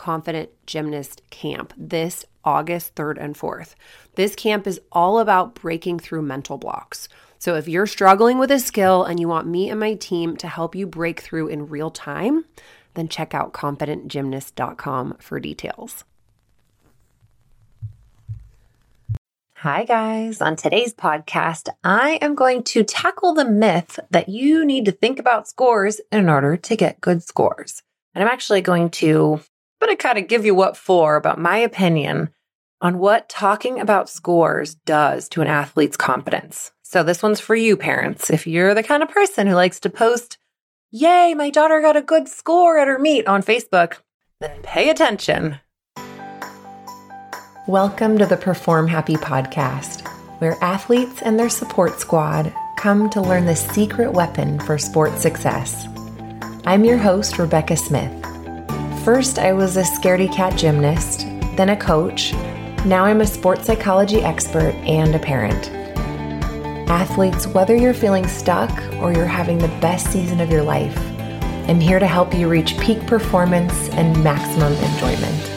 Confident Gymnast Camp this August 3rd and 4th. This camp is all about breaking through mental blocks. So if you're struggling with a skill and you want me and my team to help you break through in real time, then check out confidentgymnast.com for details. Hi, guys. On today's podcast, I am going to tackle the myth that you need to think about scores in order to get good scores. And I'm actually going to Going to kind of give you what for about my opinion on what talking about scores does to an athlete's confidence. So this one's for you, parents. If you're the kind of person who likes to post, Yay, my daughter got a good score at her meet on Facebook, then pay attention. Welcome to the Perform Happy podcast, where athletes and their support squad come to learn the secret weapon for sports success. I'm your host, Rebecca Smith. First, I was a scaredy cat gymnast, then a coach. Now I'm a sports psychology expert and a parent. Athletes, whether you're feeling stuck or you're having the best season of your life, I'm here to help you reach peak performance and maximum enjoyment.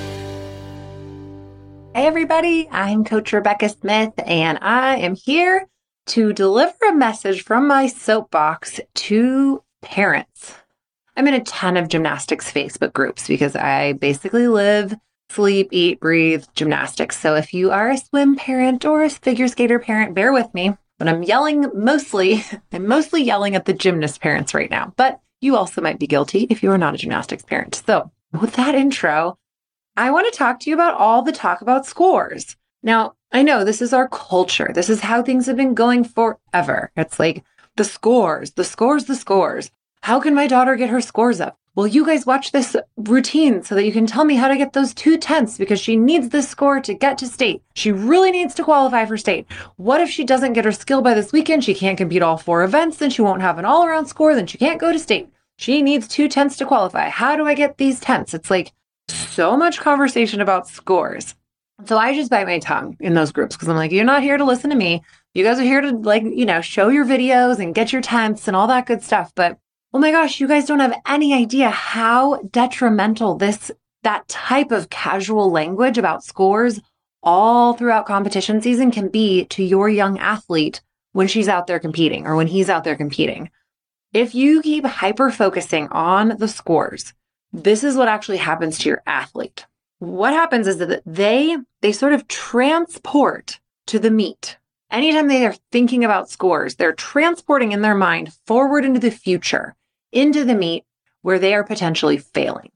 Hey, everybody, I'm Coach Rebecca Smith, and I am here to deliver a message from my soapbox to parents. I'm in a ton of gymnastics Facebook groups because I basically live, sleep, eat, breathe gymnastics. So if you are a swim parent or a figure skater parent, bear with me. But I'm yelling mostly, I'm mostly yelling at the gymnast parents right now. But you also might be guilty if you are not a gymnastics parent. So with that intro, I want to talk to you about all the talk about scores. Now, I know this is our culture. This is how things have been going forever. It's like the scores, the scores, the scores. How can my daughter get her scores up? Well, you guys watch this routine so that you can tell me how to get those two tenths because she needs this score to get to state. She really needs to qualify for state. What if she doesn't get her skill by this weekend? She can't compete all four events, then she won't have an all around score, then she can't go to state. She needs two tenths to qualify. How do I get these tenths? It's like so much conversation about scores. So I just bite my tongue in those groups because I'm like, you're not here to listen to me. You guys are here to like, you know, show your videos and get your tenths and all that good stuff. But oh my gosh, you guys don't have any idea how detrimental this, that type of casual language about scores all throughout competition season can be to your young athlete when she's out there competing or when he's out there competing. If you keep hyper focusing on the scores, this is what actually happens to your athlete. What happens is that they, they sort of transport to the meet. Anytime they are thinking about scores, they're transporting in their mind forward into the future into the meet where they are potentially failing,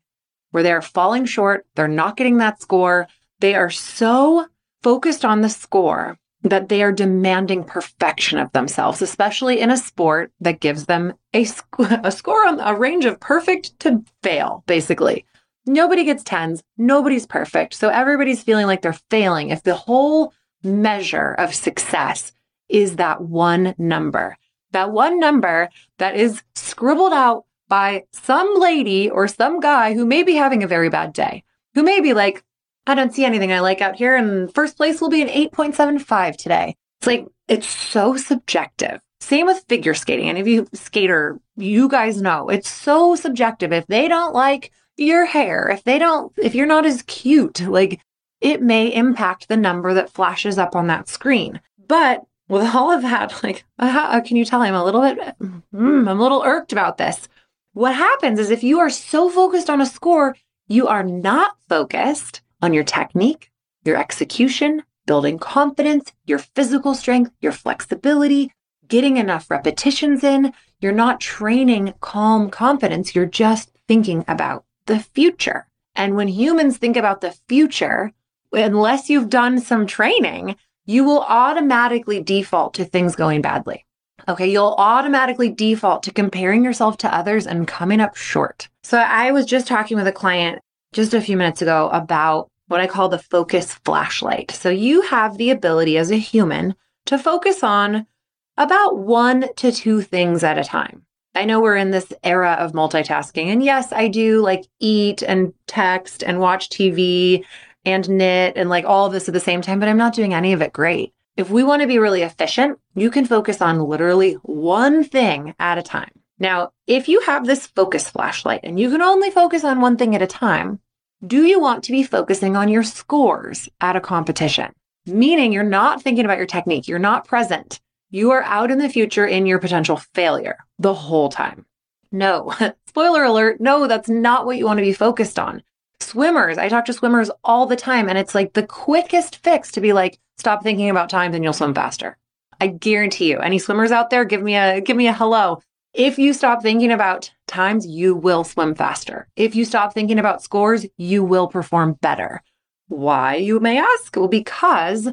where they are falling short, they're not getting that score. They are so focused on the score that they are demanding perfection of themselves, especially in a sport that gives them a, sc- a score on a range of perfect to fail, basically. Nobody gets tens, nobody's perfect. So everybody's feeling like they're failing if the whole measure of success is that one number that one number that is scribbled out by some lady or some guy who may be having a very bad day, who may be like, I don't see anything I like out here, and first place will be an 8.75 today. It's like, it's so subjective. Same with figure skating. Any of you skater, you guys know it's so subjective. If they don't like your hair, if they don't, if you're not as cute, like it may impact the number that flashes up on that screen. But with all of that, like, uh, can you tell I'm a little bit, mm, I'm a little irked about this. What happens is if you are so focused on a score, you are not focused on your technique, your execution, building confidence, your physical strength, your flexibility, getting enough repetitions in. You're not training calm confidence. You're just thinking about the future. And when humans think about the future, unless you've done some training, you will automatically default to things going badly. Okay, you'll automatically default to comparing yourself to others and coming up short. So I was just talking with a client just a few minutes ago about what I call the focus flashlight. So you have the ability as a human to focus on about one to two things at a time. I know we're in this era of multitasking. And yes, I do like eat and text and watch TV and knit and like all this at the same time, but I'm not doing any of it great. If we want to be really efficient, you can focus on literally one thing at a time. Now, if you have this focus flashlight and you can only focus on one thing at a time, do you want to be focusing on your scores at a competition? Meaning you're not thinking about your technique. You're not present. You are out in the future in your potential failure the whole time. No, spoiler alert. No, that's not what you want to be focused on. Swimmers, I talk to swimmers all the time, and it's like the quickest fix to be like, stop thinking about times and you'll swim faster. I guarantee you. Any swimmers out there, give me a give me a hello. If you stop thinking about times, you will swim faster. If you stop thinking about scores, you will perform better. Why, you may ask? Well, because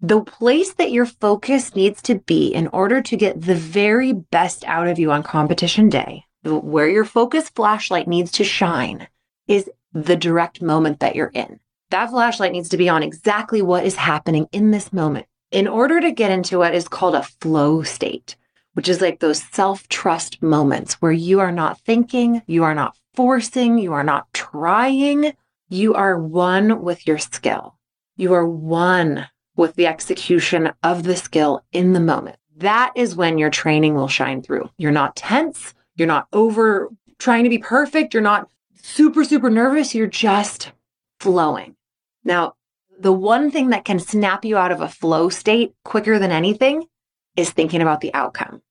the place that your focus needs to be in order to get the very best out of you on competition day, where your focus flashlight needs to shine, is the direct moment that you're in. That flashlight needs to be on exactly what is happening in this moment in order to get into what is called a flow state, which is like those self trust moments where you are not thinking, you are not forcing, you are not trying, you are one with your skill. You are one with the execution of the skill in the moment. That is when your training will shine through. You're not tense. You're not over trying to be perfect. You're not super, super nervous. You're just flowing. Now, the one thing that can snap you out of a flow state quicker than anything is thinking about the outcome.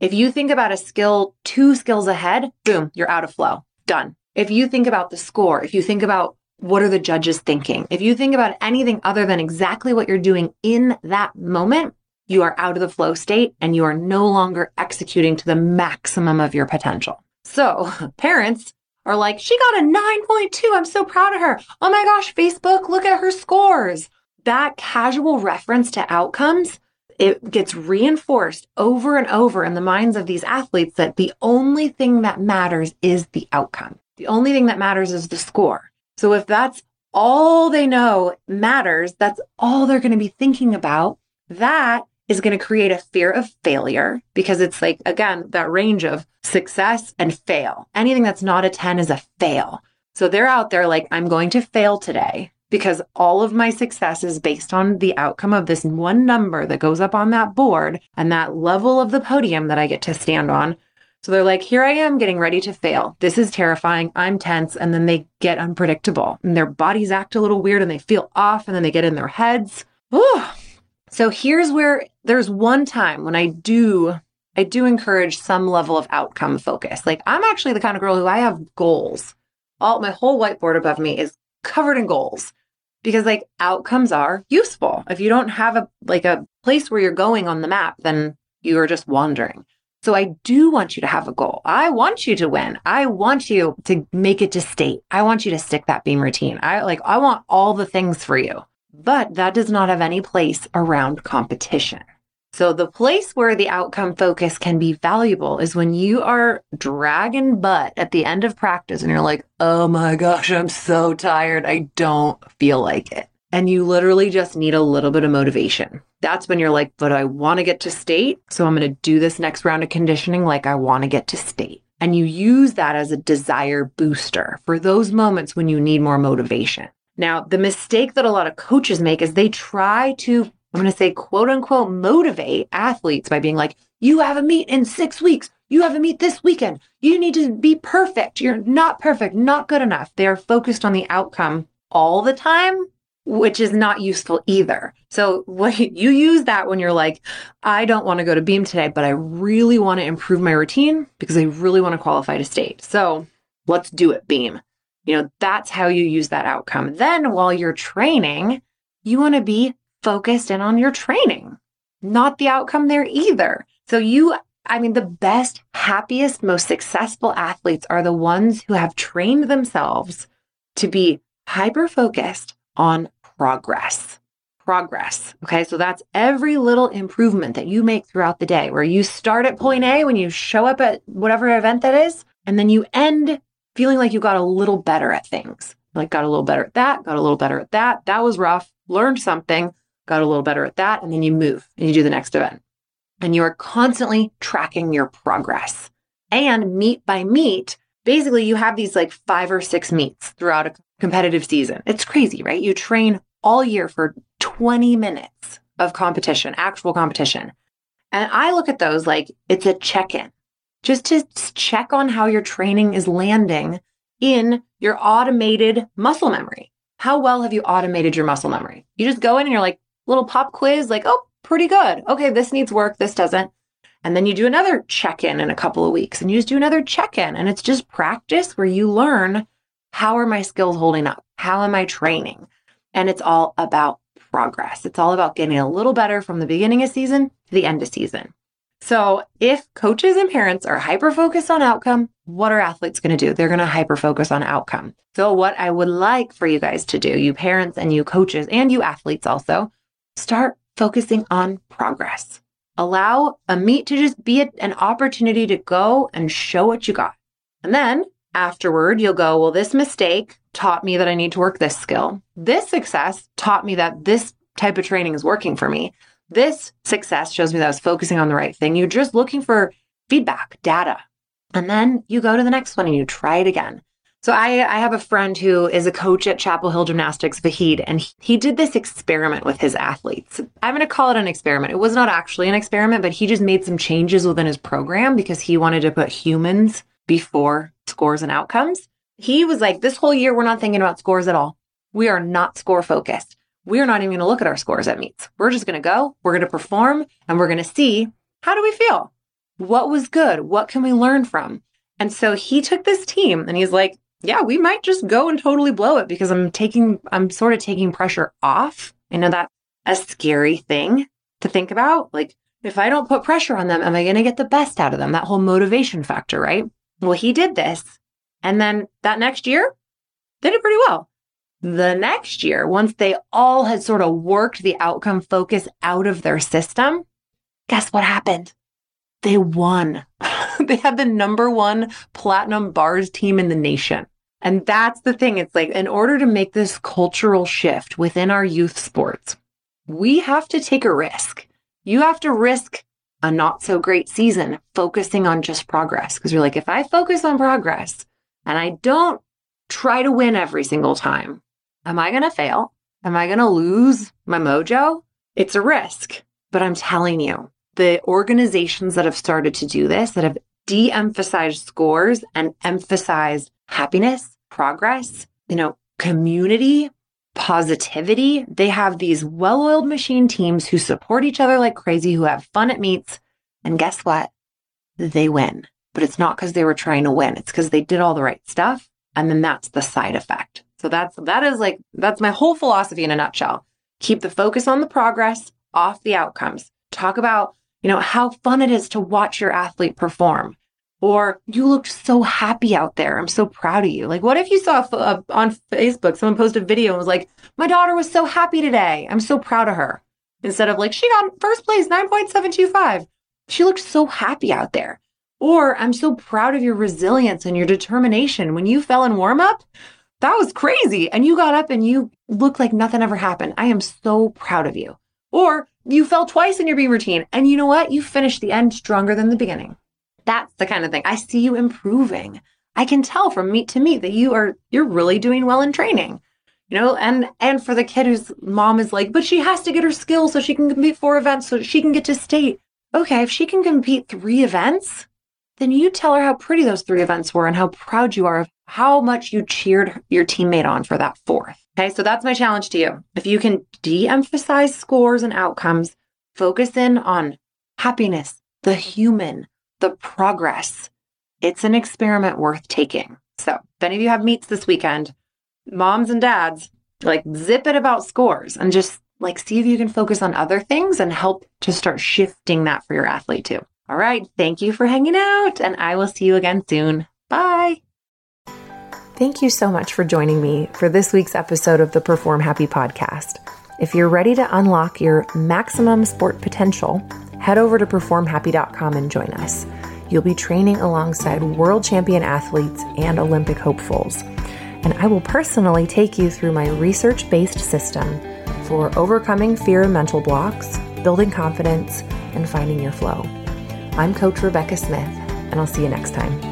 If you think about a skill two skills ahead, boom, you're out of flow. Done. If you think about the score, if you think about what are the judges thinking, if you think about anything other than exactly what you're doing in that moment, you are out of the flow state and you are no longer executing to the maximum of your potential. So, parents, are like, she got a 9.2. I'm so proud of her. Oh my gosh, Facebook, look at her scores. That casual reference to outcomes, it gets reinforced over and over in the minds of these athletes that the only thing that matters is the outcome. The only thing that matters is the score. So if that's all they know matters, that's all they're going to be thinking about. That is going to create a fear of failure because it's like, again, that range of success and fail. Anything that's not a 10 is a fail. So they're out there like, I'm going to fail today because all of my success is based on the outcome of this one number that goes up on that board and that level of the podium that I get to stand on. So they're like, here I am getting ready to fail. This is terrifying. I'm tense. And then they get unpredictable and their bodies act a little weird and they feel off and then they get in their heads. Ooh, so here's where there's one time when I do I do encourage some level of outcome focus. Like I'm actually the kind of girl who I have goals. All my whole whiteboard above me is covered in goals because like outcomes are useful. If you don't have a like a place where you're going on the map, then you are just wandering. So I do want you to have a goal. I want you to win. I want you to make it to state. I want you to stick that beam routine. I like I want all the things for you but that does not have any place around competition. So the place where the outcome focus can be valuable is when you are dragging butt at the end of practice and you're like, oh my gosh, I'm so tired. I don't feel like it. And you literally just need a little bit of motivation. That's when you're like, but I want to get to state. So I'm going to do this next round of conditioning like I want to get to state. And you use that as a desire booster for those moments when you need more motivation. Now, the mistake that a lot of coaches make is they try to, I'm going to say, quote unquote, motivate athletes by being like, you have a meet in six weeks. You have a meet this weekend. You need to be perfect. You're not perfect, not good enough. They are focused on the outcome all the time, which is not useful either. So what you use that when you're like, I don't want to go to beam today, but I really want to improve my routine because I really want to qualify to state. So let's do it, beam. You know, that's how you use that outcome. Then while you're training, you want to be focused in on your training, not the outcome there either. So you, I mean, the best, happiest, most successful athletes are the ones who have trained themselves to be hyper focused on progress. Progress. Okay. So that's every little improvement that you make throughout the day where you start at point A when you show up at whatever event that is, and then you end feeling like you got a little better at things. Like, got a little better at that, got a little better at that. That was rough, learned something, got a little better at that. And then you move and you do the next event. And you are constantly tracking your progress. And meet by meet, basically, you have these like five or six meets throughout a competitive season. It's crazy, right? You train all year for 20 minutes of competition, actual competition. And I look at those like it's a check in, just to check on how your training is landing in your automated muscle memory. How well have you automated your muscle memory? You just go in and you're like, little pop quiz, like, oh, pretty good. Okay, this needs work, this doesn't. And then you do another check in in a couple of weeks and you just do another check in. And it's just practice where you learn how are my skills holding up? How am I training? And it's all about progress. It's all about getting a little better from the beginning of season to the end of season. So if coaches and parents are hyper focused on outcome, what are athletes going to do? They're going to hyper focus on outcome. So what I would like for you guys to do, you parents and you coaches and you athletes also, start focusing on progress. Allow a meet to just be an opportunity to go and show what you got. And then afterward, you'll go, well, this mistake taught me that I need to work this skill. This success taught me that this type of training is working for me. This success shows me that I was focusing on the right thing. You're just looking for feedback, data. And then you go to the next one and you try it again. So I, I have a friend who is a coach at Chapel Hill Gymnastics, Vahid, and he, he did this experiment with his athletes. I'm going to call it an experiment. It was not actually an experiment, but he just made some changes within his program because he wanted to put humans before scores and outcomes. He was like, this whole year, we're not thinking about scores at all. We are not score focused. We're not even going to look at our scores at meets. We're just going to go, we're going to perform, and we're going to see how do we feel? What was good? What can we learn from? And so he took this team and he's like, yeah, we might just go and totally blow it because I'm taking, I'm sort of taking pressure off. I know that's a scary thing to think about. Like, if I don't put pressure on them, am I going to get the best out of them? That whole motivation factor, right? Well, he did this. And then that next year, they did pretty well. The next year, once they all had sort of worked the outcome focus out of their system, guess what happened? They won. they had the number one platinum bars team in the nation. And that's the thing. It's like, in order to make this cultural shift within our youth sports, we have to take a risk. You have to risk a not so great season focusing on just progress. Cause you're like, if I focus on progress and I don't try to win every single time, am I going to fail? Am I going to lose my mojo? It's a risk. But I'm telling you, the organizations that have started to do this, that have de emphasized scores and emphasized happiness, progress, you know, community, positivity. They have these well oiled machine teams who support each other like crazy, who have fun at meets. And guess what? They win. But it's not because they were trying to win. It's because they did all the right stuff. And then that's the side effect. So that's, that is like, that's my whole philosophy in a nutshell. Keep the focus on the progress off the outcomes. Talk about, you know, how fun it is to watch your athlete perform. Or you looked so happy out there. I'm so proud of you. Like, what if you saw uh, on Facebook someone posted a video and was like, my daughter was so happy today. I'm so proud of her. Instead of like, she got first place, 9.725. She looked so happy out there. Or I'm so proud of your resilience and your determination. When you fell in warm up, that was crazy. And you got up and you looked like nothing ever happened. I am so proud of you. Or you fell twice in your B routine. And you know what? You finished the end stronger than the beginning. That's the kind of thing. I see you improving. I can tell from meet to meet that you are you're really doing well in training. You know, and and for the kid whose mom is like, but she has to get her skills so she can compete four events so she can get to state. Okay, if she can compete three events, then you tell her how pretty those three events were and how proud you are of how much you cheered your teammate on for that fourth. Okay, so that's my challenge to you. If you can de emphasize scores and outcomes, focus in on happiness, the human, the progress. It's an experiment worth taking. So, if any of you have meets this weekend, moms and dads, like zip it about scores and just like see if you can focus on other things and help to start shifting that for your athlete too. All right. Thank you for hanging out, and I will see you again soon. Bye. Thank you so much for joining me for this week's episode of the Perform Happy podcast. If you're ready to unlock your maximum sport potential, head over to performhappy.com and join us. You'll be training alongside world champion athletes and Olympic hopefuls. and I will personally take you through my research based system for overcoming fear and mental blocks, building confidence, and finding your flow. I'm Coach Rebecca Smith, and I'll see you next time.